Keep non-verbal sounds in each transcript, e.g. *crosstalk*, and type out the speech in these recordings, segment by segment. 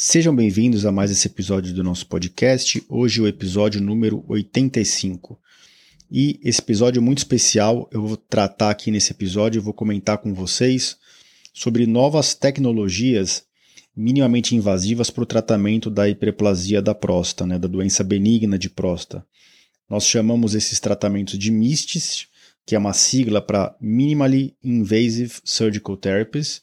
Sejam bem-vindos a mais esse episódio do nosso podcast. Hoje o episódio número 85. E esse episódio é muito especial. Eu vou tratar aqui nesse episódio, eu vou comentar com vocês sobre novas tecnologias minimamente invasivas para o tratamento da hiperplasia da próstata, né, da doença benigna de próstata. Nós chamamos esses tratamentos de MISTs, que é uma sigla para Minimally Invasive Surgical Therapies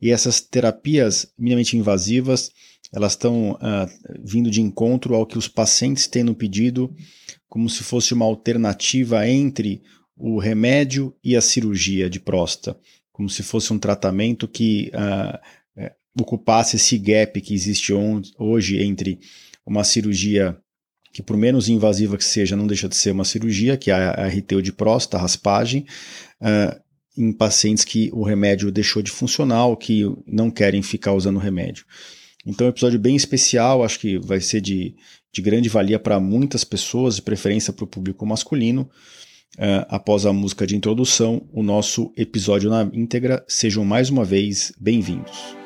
e essas terapias minimamente invasivas, elas estão uh, vindo de encontro ao que os pacientes têm no pedido, como se fosse uma alternativa entre o remédio e a cirurgia de próstata, como se fosse um tratamento que uh, ocupasse esse gap que existe hoje entre uma cirurgia que por menos invasiva que seja, não deixa de ser uma cirurgia, que é a RTO de próstata, raspagem, uh, em pacientes que o remédio deixou de funcionar ou que não querem ficar usando o remédio. Então é um episódio bem especial, acho que vai ser de, de grande valia para muitas pessoas, de preferência para o público masculino. Uh, após a música de introdução, o nosso episódio na íntegra. Sejam mais uma vez bem-vindos.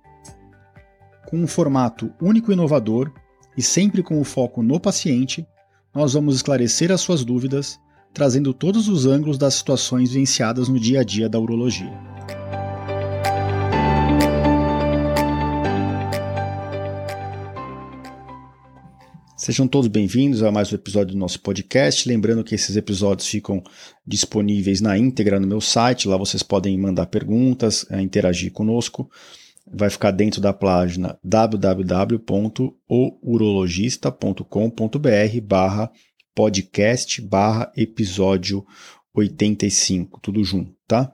com um formato único e inovador e sempre com o foco no paciente, nós vamos esclarecer as suas dúvidas, trazendo todos os ângulos das situações vivenciadas no dia a dia da urologia. Sejam todos bem-vindos a mais um episódio do nosso podcast. Lembrando que esses episódios ficam disponíveis na íntegra no meu site. Lá vocês podem mandar perguntas, eh, interagir conosco vai ficar dentro da página www.ourologista.com.br barra podcast barra episódio 85, tudo junto, tá?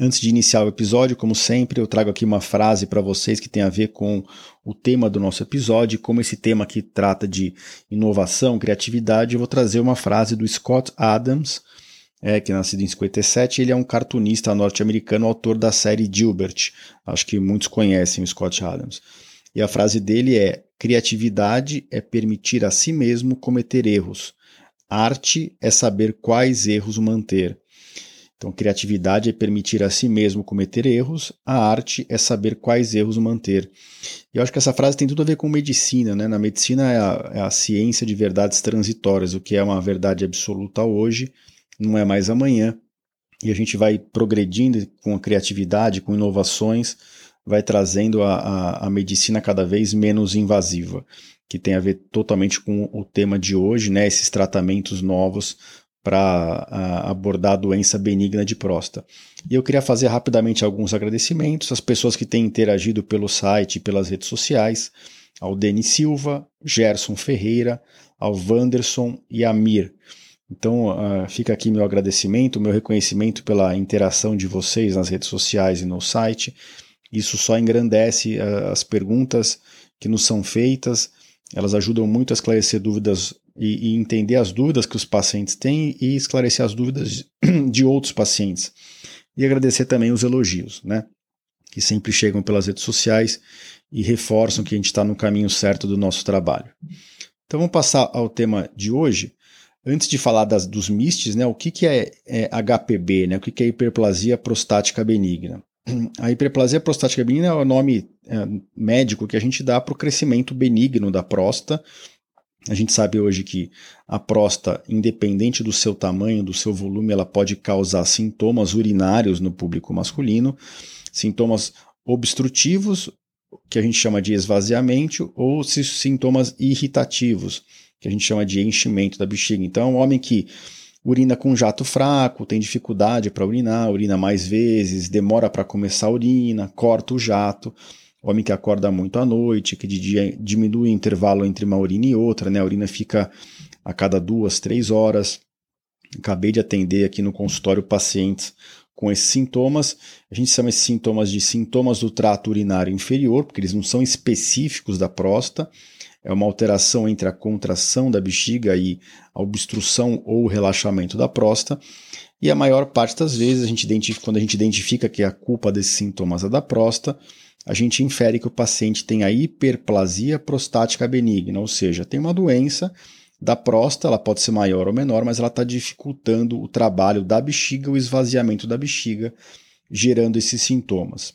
Antes de iniciar o episódio, como sempre, eu trago aqui uma frase para vocês que tem a ver com o tema do nosso episódio. Como esse tema aqui trata de inovação, criatividade, eu vou trazer uma frase do Scott Adams, é, que é nascido em 57, ele é um cartunista norte-americano, autor da série Gilbert. Acho que muitos conhecem o Scott Adams. E a frase dele é: Criatividade é permitir a si mesmo cometer erros. Arte é saber quais erros manter. Então, criatividade é permitir a si mesmo cometer erros, a arte é saber quais erros manter. E eu acho que essa frase tem tudo a ver com medicina, né? Na medicina é a, é a ciência de verdades transitórias, o que é uma verdade absoluta hoje não é mais amanhã. E a gente vai progredindo com a criatividade, com inovações, vai trazendo a, a, a medicina cada vez menos invasiva, que tem a ver totalmente com o tema de hoje, né? Esses tratamentos novos para abordar a doença benigna de próstata. E eu queria fazer rapidamente alguns agradecimentos às pessoas que têm interagido pelo site e pelas redes sociais, ao Denis Silva, Gerson Ferreira, ao Wanderson e a Mir. Então, uh, fica aqui meu agradecimento, meu reconhecimento pela interação de vocês nas redes sociais e no site. Isso só engrandece uh, as perguntas que nos são feitas, elas ajudam muito a esclarecer dúvidas e, e, entender as dúvidas que os pacientes têm e esclarecer as dúvidas *clears throat* de outros pacientes. E agradecer também os elogios, né? Que sempre chegam pelas redes sociais e reforçam que a gente está no caminho certo do nosso trabalho. Então vamos passar ao tema de hoje Antes de falar das, dos MISTs, né, o que, que é, é HPB, né, o que, que é hiperplasia prostática benigna? A hiperplasia prostática benigna é o nome é, médico que a gente dá para o crescimento benigno da próstata. A gente sabe hoje que a próstata, independente do seu tamanho, do seu volume, ela pode causar sintomas urinários no público masculino, sintomas obstrutivos, que a gente chama de esvaziamento, ou sintomas irritativos, que a gente chama de enchimento da bexiga. Então, é um homem que urina com jato fraco, tem dificuldade para urinar, urina mais vezes, demora para começar a urina, corta o jato, homem que acorda muito à noite, que de dia diminui o intervalo entre uma urina e outra, né? A urina fica a cada duas, três horas. Acabei de atender aqui no consultório pacientes com esses sintomas. A gente chama esses sintomas de sintomas do trato urinário inferior, porque eles não são específicos da próstata. É uma alteração entre a contração da bexiga e a obstrução ou relaxamento da próstata. E a maior parte das vezes, a gente quando a gente identifica que a culpa desses sintomas é da próstata, a gente infere que o paciente tem a hiperplasia prostática benigna, ou seja, tem uma doença da próstata, ela pode ser maior ou menor, mas ela está dificultando o trabalho da bexiga, o esvaziamento da bexiga, gerando esses sintomas.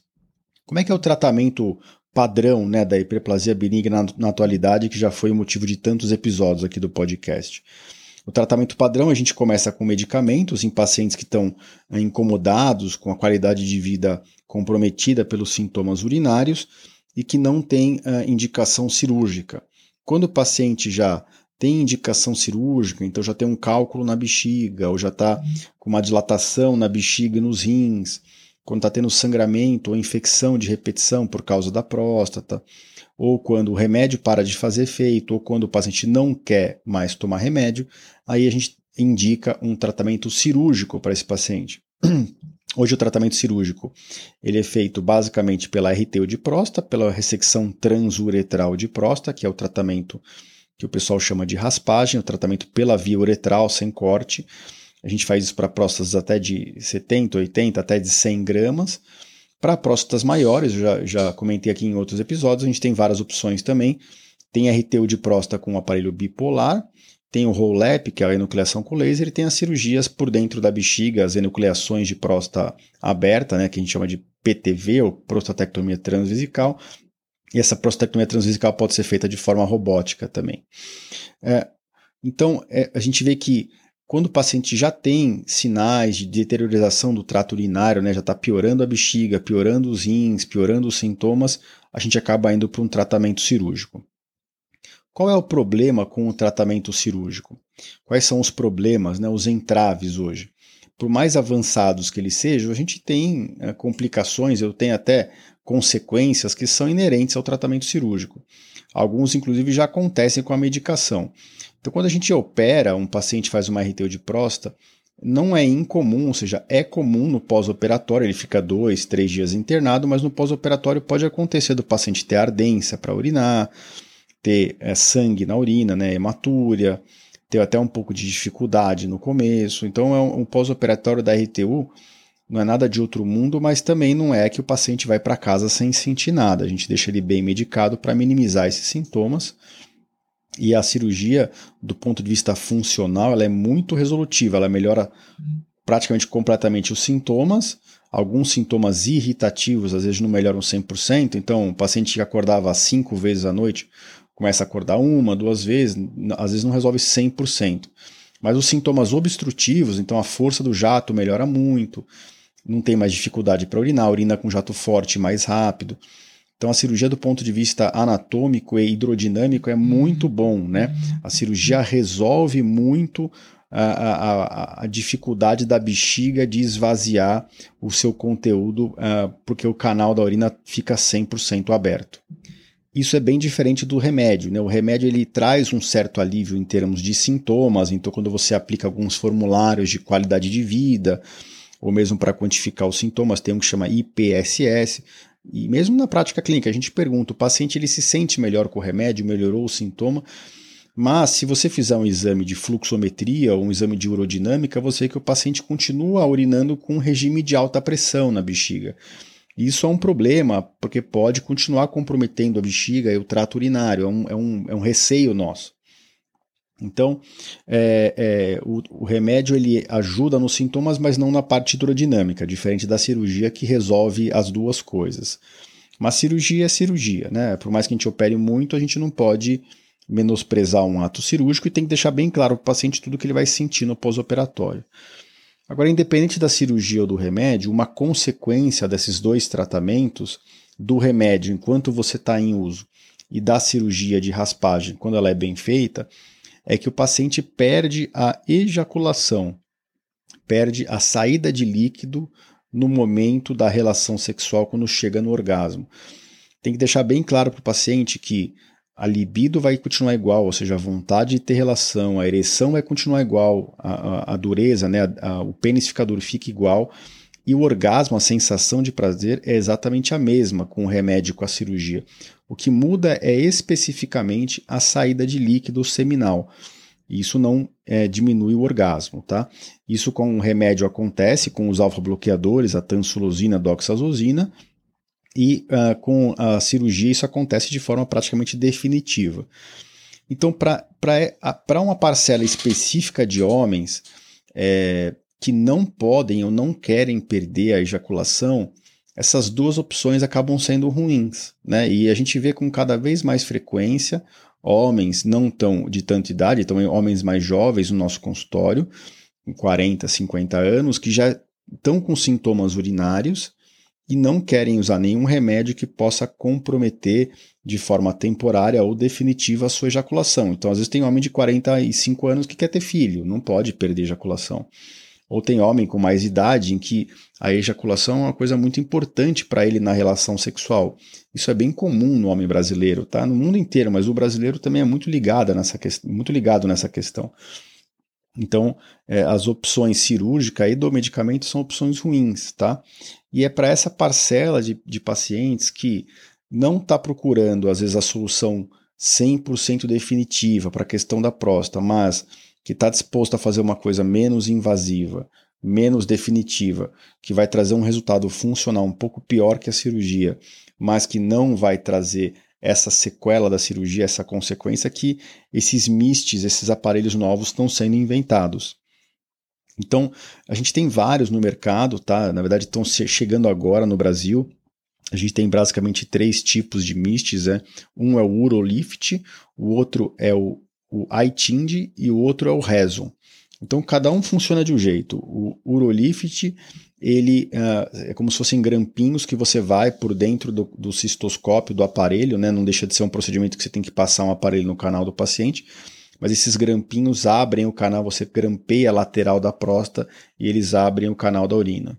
Como é que é o tratamento padrão né, da hiperplasia benigna na, na atualidade, que já foi o motivo de tantos episódios aqui do podcast? O tratamento padrão a gente começa com medicamentos em pacientes que estão eh, incomodados, com a qualidade de vida comprometida pelos sintomas urinários e que não tem uh, indicação cirúrgica. Quando o paciente já tem indicação cirúrgica, então já tem um cálculo na bexiga, ou já está com uma dilatação na bexiga e nos rins, quando está tendo sangramento ou infecção de repetição por causa da próstata, ou quando o remédio para de fazer efeito, ou quando o paciente não quer mais tomar remédio, aí a gente indica um tratamento cirúrgico para esse paciente. *clears throat* Hoje o tratamento cirúrgico ele é feito basicamente pela RTU de próstata, pela ressecção transuretral de próstata, que é o tratamento que o pessoal chama de raspagem, o tratamento pela via uretral sem corte. A gente faz isso para próstatas até de 70, 80, até de 100 gramas. Para próstatas maiores, já, já comentei aqui em outros episódios, a gente tem várias opções também. Tem RTU de próstata com aparelho bipolar, tem o ROLAP, que é a enucleação com laser, e tem as cirurgias por dentro da bexiga, as enucleações de próstata aberta, né, que a gente chama de PTV, ou prostatectomia transvesical, e essa prostatectomia transvesical pode ser feita de forma robótica também. É, então, é, a gente vê que quando o paciente já tem sinais de deteriorização do trato urinário, né, já está piorando a bexiga, piorando os rins, piorando os sintomas, a gente acaba indo para um tratamento cirúrgico. Qual é o problema com o tratamento cirúrgico? Quais são os problemas, né, os entraves hoje? Por mais avançados que eles sejam, a gente tem é, complicações, eu tenho até consequências que são inerentes ao tratamento cirúrgico. Alguns, inclusive, já acontecem com a medicação. Então, quando a gente opera, um paciente faz uma RTU de próstata, não é incomum, ou seja, é comum no pós-operatório, ele fica dois, três dias internado, mas no pós-operatório pode acontecer do paciente ter ardência para urinar, ter é, sangue na urina, né, hematúria, ter até um pouco de dificuldade no começo. Então, é um, um pós-operatório da RTU não é nada de outro mundo, mas também não é que o paciente vai para casa sem sentir nada. A gente deixa ele bem medicado para minimizar esses sintomas. E a cirurgia, do ponto de vista funcional, ela é muito resolutiva, ela melhora praticamente completamente os sintomas. Alguns sintomas irritativos, às vezes não melhoram 100%, então o paciente que acordava cinco vezes à noite começa a acordar uma, duas vezes, às vezes não resolve 100%. Mas os sintomas obstrutivos, então a força do jato melhora muito, não tem mais dificuldade para urinar, urina com jato forte mais rápido. Então a cirurgia do ponto de vista anatômico e hidrodinâmico é muito uhum. bom, né? A cirurgia resolve muito a, a, a, dificuldade da bexiga de esvaziar o seu conteúdo, uh, porque o canal da urina fica 100% aberto. Isso é bem diferente do remédio, né? O remédio ele traz um certo alívio em termos de sintomas, então quando você aplica alguns formulários de qualidade de vida, ou mesmo para quantificar os sintomas, tem um que chama IPSS. E mesmo na prática clínica, a gente pergunta: o paciente ele se sente melhor com o remédio, melhorou o sintoma? Mas se você fizer um exame de fluxometria ou um exame de urodinâmica, você vê que o paciente continua urinando com um regime de alta pressão na bexiga. Isso é um problema, porque pode continuar comprometendo a bexiga e o trato urinário, é um, é um, é um receio nosso. Então, é, é, o, o, remédio ele ajuda nos sintomas, mas não na parte hidrodinâmica, diferente da cirurgia que resolve as duas coisas. Mas cirurgia é cirurgia, né? Por mais que a gente opere muito, a gente não pode menosprezar um ato cirúrgico e tem que deixar bem claro para o paciente tudo que ele vai sentir no pós-operatório. Agora, independente da cirurgia ou do remédio, uma consequência desses dois tratamentos, do remédio enquanto você está em uso e da cirurgia de raspagem, quando ela é bem feita, é que o paciente perde a ejaculação, perde a saída de líquido no momento da relação sexual quando chega no orgasmo. tem que deixar bem claro para o paciente que a libido vai continuar igual, ou seja, a vontade de ter relação, a ereção vai continuar igual, a, a, a dureza, né, a, o pênis fica duro, fica igual, e o orgasmo, a sensação de prazer é exatamente a mesma com o remédio com a cirurgia. O que muda é especificamente a saída de líquido seminal. Isso não é, diminui o orgasmo, tá? Isso com o remédio acontece com os alfa-bloqueadores, a tansulosina, a doxazosina, e uh, com a cirurgia isso acontece de forma praticamente definitiva. Então, para uma parcela específica de homens é, que não podem ou não querem perder a ejaculação, essas duas opções acabam sendo ruins. Né? E a gente vê com cada vez mais frequência homens não tão de tanta idade, então homens mais jovens no nosso consultório, com 40, 50 anos, que já estão com sintomas urinários e não querem usar nenhum remédio que possa comprometer de forma temporária ou definitiva a sua ejaculação. Então, às vezes, tem homem de 45 anos que quer ter filho, não pode perder ejaculação. Ou tem homem com mais idade em que a ejaculação é uma coisa muito importante para ele na relação sexual. Isso é bem comum no homem brasileiro, tá? No mundo inteiro, mas o brasileiro também é muito ligado nessa, muito ligado nessa questão. Então, é, as opções cirúrgica e do medicamento são opções ruins, tá? E é para essa parcela de, de pacientes que não está procurando, às vezes, a solução 100% definitiva para a questão da próstata, mas que está disposto a fazer uma coisa menos invasiva, menos definitiva, que vai trazer um resultado funcional um pouco pior que a cirurgia, mas que não vai trazer essa sequela da cirurgia, essa consequência que esses MISTs, esses aparelhos novos estão sendo inventados. Então, a gente tem vários no mercado, tá? Na verdade, estão chegando agora no Brasil. A gente tem basicamente três tipos de MISTs, né? Um é o Urolift, o outro é o, o iTind e o outro é o Reson. Então, cada um funciona de um jeito. O Urolift ele uh, é como se fossem grampinhos que você vai por dentro do, do cistoscópio do aparelho, né? Não deixa de ser um procedimento que você tem que passar um aparelho no canal do paciente, mas esses grampinhos abrem o canal, você grampeia a lateral da próstata e eles abrem o canal da urina.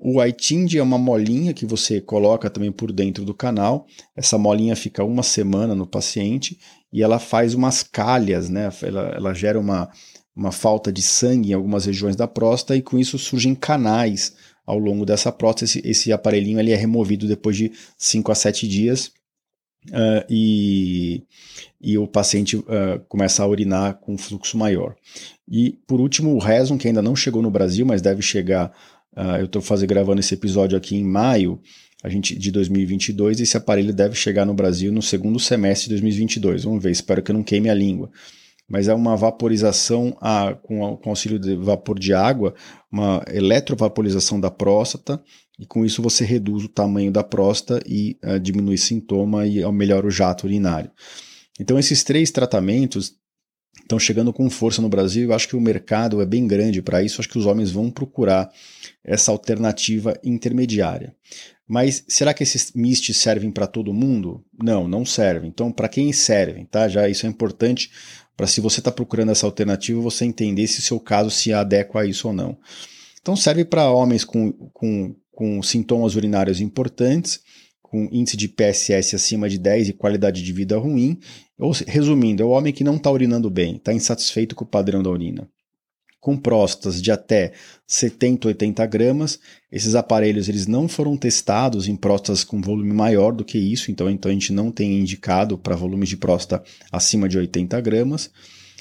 O iTind é uma molinha que você coloca também por dentro do canal. Essa molinha fica uma semana no paciente e ela faz umas calhas, né? Ela, ela gera uma, uma falta de sangue em algumas regiões da próstata e com isso surgem canais ao longo dessa próstata. Esse, esse aparelhinho ele é removido depois de 5 a 7 dias uh, e, e o paciente uh, começa a urinar com fluxo maior. E por último, o Reson, que ainda não chegou no Brasil, mas deve chegar. Uh, eu estou gravando esse episódio aqui em maio a gente, de 2022. Esse aparelho deve chegar no Brasil no segundo semestre de 2022. Vamos ver, espero que eu não queime a língua mas é uma vaporização a, com, com auxílio de vapor de água, uma eletrovaporização da próstata, e com isso você reduz o tamanho da próstata e uh, diminui sintoma e melhora o jato urinário. Então, esses três tratamentos estão chegando com força no Brasil. Eu acho que o mercado é bem grande para isso. Acho que os homens vão procurar essa alternativa intermediária. Mas será que esses MIST servem para todo mundo? Não, não servem. Então, para quem servem, tá? Já isso é importante para se você está procurando essa alternativa, você entender se o seu caso se adequa a isso ou não. Então serve para homens com, com, com sintomas urinários importantes, com índice de PSS acima de 10 e qualidade de vida ruim, ou resumindo, é o homem que não está urinando bem, está insatisfeito com o padrão da urina com próstatas de até 70, 80 gramas. Esses aparelhos eles não foram testados em próstatas com volume maior do que isso, então, então a gente não tem indicado para volumes de próstata acima de 80 gramas.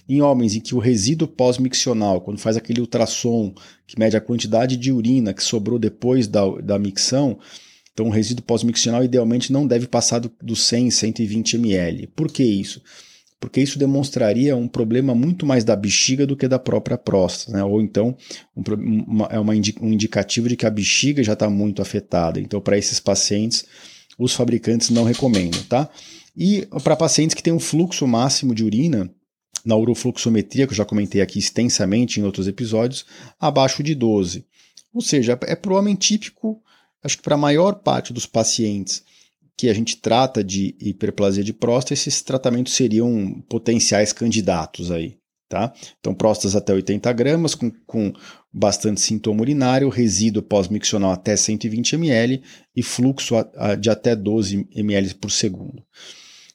Em homens em que o resíduo pós-miccional, quando faz aquele ultrassom que mede a quantidade de urina que sobrou depois da, da micção, então o resíduo pós-miccional idealmente não deve passar do, do 100, 120 ml. Por que isso? porque isso demonstraria um problema muito mais da bexiga do que da própria próstata, né? ou então um, uma, é uma indi um indicativo de que a bexiga já está muito afetada. Então, para esses pacientes, os fabricantes não recomendam. Tá? E para pacientes que têm um fluxo máximo de urina, na urofluxometria, que eu já comentei aqui extensamente em outros episódios, abaixo de 12. Ou seja, é para o homem típico, acho que para a maior parte dos pacientes que a gente trata de hiperplasia de próstata, esses tratamentos seriam potenciais candidatos aí. Tá? Então, próstatas até 80 gramas, com, com bastante sintoma urinário, resíduo pós-miccional até 120 ml e fluxo a, a, de até 12 ml por segundo.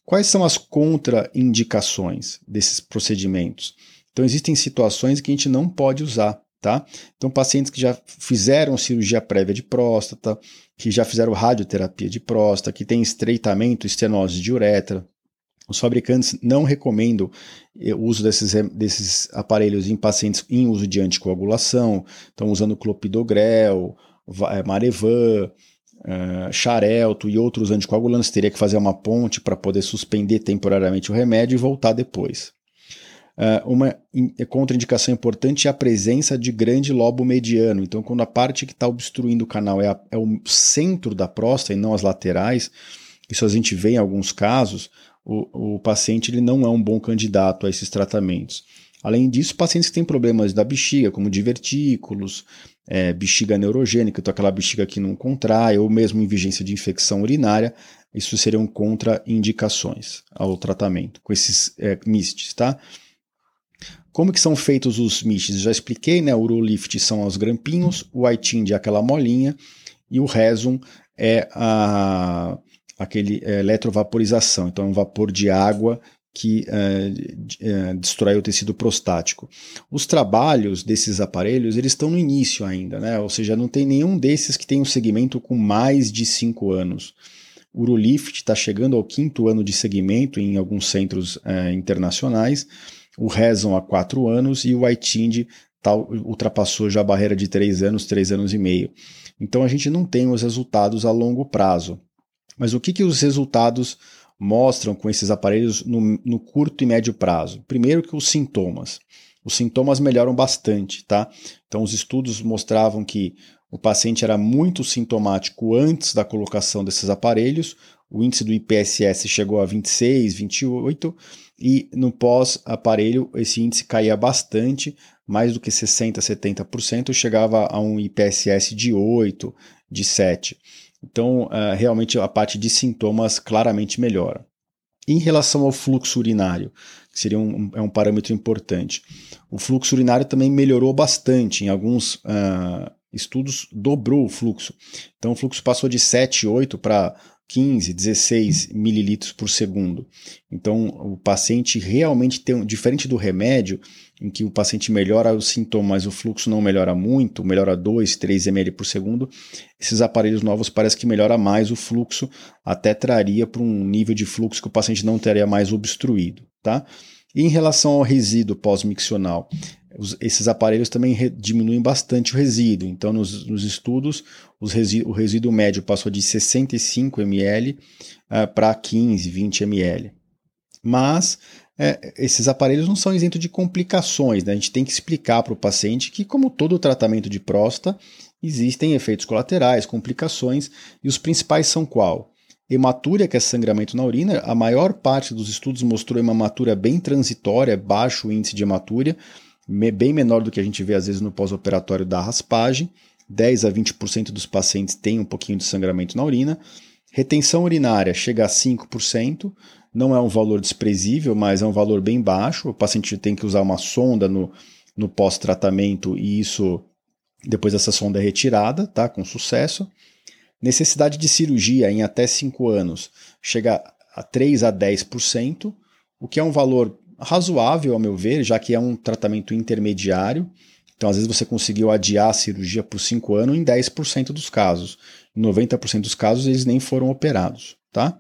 Quais são as contraindicações desses procedimentos? Então, existem situações que a gente não pode usar, tá? Então, pacientes que já fizeram cirurgia prévia de próstata, que já fizeram radioterapia de próstata, que têm estreitamento, estenose de uretra, os fabricantes não recomendam eh, o uso desses, desses aparelhos em pacientes em uso de anticoagulação, estão usando clopidogrel, eh, Marevan, uh, Xarelto e outros anticoagulantes, teria que fazer uma ponte para poder suspender temporariamente o remédio e voltar depois. Uh, uma contraindicação importante é a presença de grande lobo mediano. Então, quando a parte que está obstruindo o canal é, a, é, o centro da próstata e não as laterais, isso a gente vê em alguns casos, o, o paciente ele não é um bom candidato a esses tratamentos. Além disso, pacientes que têm problemas da bexiga, como divertículos, é, bexiga neurogênica, então aquela bexiga que não contrai, ou mesmo em vigência de infecção urinária, isso seriam contraindicações ao tratamento com esses é, MISTs, tá? Como que são feitos os MISTs? Já expliquei, né? O Urolift são os grampinhos, o Itind é aquela molinha e o Resum é a, aquele é, eletrovaporização, então é um vapor de água que é, é, destrói o tecido prostático. Os trabalhos desses aparelhos eles estão no início ainda, né? ou seja, não tem nenhum desses que tem um segmento com mais de 5 anos. O Urolift está chegando ao quinto ano de segmento em alguns centros é, internacionais, o Reson há 4 anos e o iTind tá, ultrapassou já a barreira de 3 anos, 3 anos e meio. Então a gente não tem os resultados a longo prazo. Mas o que, que os resultados mostram com esses aparelhos no, no curto e médio prazo? Primeiro que os sintomas. Os sintomas melhoram bastante, tá? Então os estudos mostravam que o paciente era muito sintomático antes da colocação desses aparelhos, o índice do IPSS chegou a 26, 28 e no pós-aparelho esse índice caía bastante, mais do que 60, 70%, chegava a um IPSS de 8, de 7. Então, uh, realmente a parte de sintomas claramente melhora. Em relação ao fluxo urinário, que seria um, é um parâmetro importante, o fluxo urinário também melhorou bastante. Em alguns uh, estudos, dobrou o fluxo. Então, o fluxo passou de 7, 8 para 15, 16 mililitros por segundo. Então, o paciente realmente tem, diferente do remédio, em que o paciente melhora os sintomas, mas o fluxo não melhora muito, melhora 2, 3 ml por segundo, esses aparelhos novos parece que melhora mais o fluxo, até traria para um nível de fluxo que o paciente não teria mais obstruído, tá? Em relação ao resíduo pós-miccional, esses aparelhos também diminuem bastante o resíduo. Então, nos, nos estudos, o resíduo médio passou de 65 ml uh, para 15, 20 ml. Mas é, esses aparelhos não são isentos de complicações. Né? A gente tem que explicar para o paciente que, como todo tratamento de próstata, existem efeitos colaterais, complicações, e os principais são qual? Hematúria, que é sangramento na urina, a maior parte dos estudos mostrou hematura bem transitória, baixo índice de hematúria, bem menor do que a gente vê às vezes no pós-operatório da raspagem. 10 a 20% dos pacientes têm um pouquinho de sangramento na urina. Retenção urinária chega a 5%, não é um valor desprezível, mas é um valor bem baixo. O paciente tem que usar uma sonda no, no pós-tratamento e isso, depois essa sonda é retirada, tá? Com sucesso. Necessidade de cirurgia em até 5 anos chega a 3 a 10%, o que é um valor razoável, ao meu ver, já que é um tratamento intermediário. Então, às vezes, você conseguiu adiar a cirurgia por 5 anos em 10% dos casos. Em 90% dos casos, eles nem foram operados. Tá?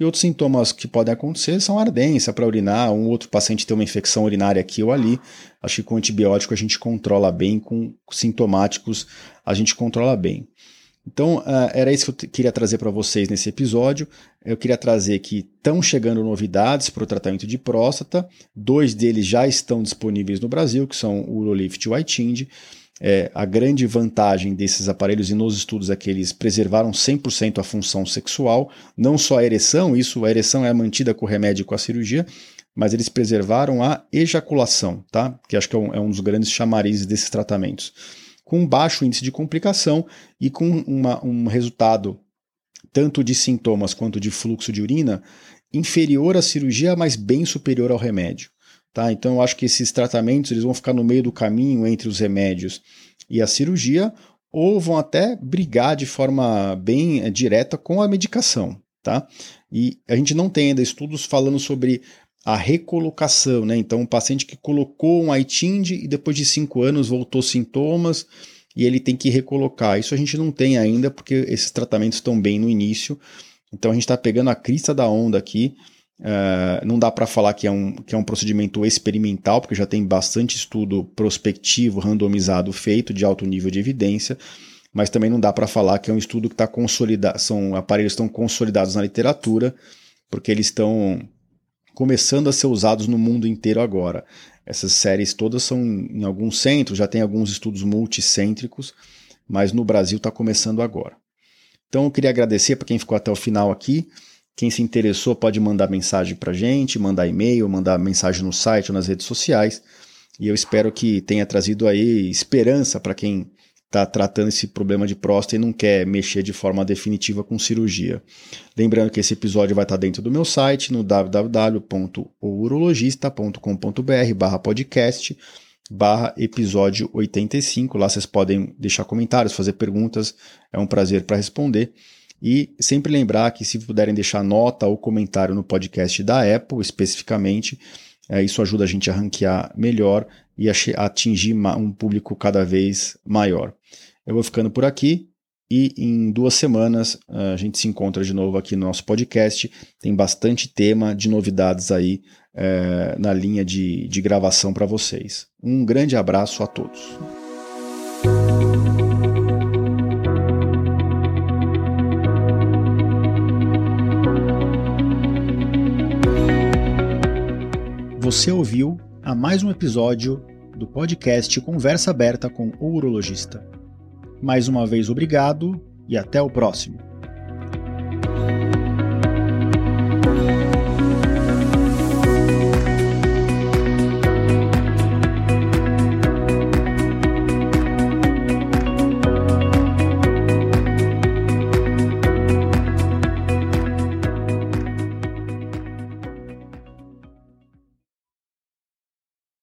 E outros sintomas que podem acontecer são ardência para urinar, um outro paciente ter uma infecção urinária aqui ou ali. Acho que com antibiótico a gente controla bem, com sintomáticos a gente controla bem. Então, uh, era isso que eu queria trazer para vocês nesse episódio. Eu queria trazer que estão chegando novidades para o tratamento de próstata. Dois deles já estão disponíveis no Brasil, que são o Urolift e o iTind. É, a grande vantagem desses aparelhos e nos estudos é que eles preservaram 100% a função sexual, não só a ereção, isso a ereção é mantida com o remédio e com a cirurgia, mas eles preservaram a ejaculação, tá? Que acho que é um, é um dos grandes chamarizes desses tratamentos. Com baixo índice de complicação e com uma, um resultado tanto de sintomas quanto de fluxo de urina inferior à cirurgia, mas bem superior ao remédio. Tá? Então eu acho que esses tratamentos eles vão ficar no meio do caminho entre os remédios e a cirurgia, ou vão até brigar de forma bem eh, direta com a medicação. Tá? E a gente não tem ainda estudos falando sobre a recolocação, né? Então, um paciente que colocou um iTind e depois de cinco anos voltou sintomas e ele tem que recolocar. Isso a gente não tem ainda porque esses tratamentos estão bem no início. Então, a gente está pegando a crista da onda aqui. Uh, não dá para falar que é, um, que é um procedimento experimental, porque já tem bastante estudo prospectivo, randomizado feito de alto nível de evidência, mas também não dá para falar que é um estudo que está consolidado, são aparelhos estão consolidados na literatura, porque eles estão começando a ser usados no mundo inteiro agora. Essas séries todas são em alguns centros, já tem alguns estudos multicêntricos, mas no Brasil está começando agora. Então eu queria agradecer para quem ficou até o final aqui. Quem se interessou pode mandar mensagem para a gente, mandar e-mail, mandar mensagem no site ou nas redes sociais. E eu espero que tenha trazido aí esperança para quem está tratando esse problema de próstata e não quer mexer de forma definitiva com cirurgia. Lembrando que esse episódio vai estar dentro do meu site no www.urologista.com.br barra podcast barra episódio 85. Lá vocês podem deixar comentários, fazer perguntas, é um prazer para responder. E sempre lembrar que se puderem deixar nota ou comentário no podcast da Apple especificamente, é, isso ajuda a gente a ranquear melhor e atingir um público cada vez maior. Eu vou ficando por aqui e em duas semanas a gente se encontra de novo aqui no nosso podcast. Tem bastante tema de novidades aí é, na linha de, de gravação para vocês. Um grande abraço a todos. Você ouviu a mais um episódio do podcast Conversa Aberta com o Urologista. Mais uma vez, obrigado e até o próximo.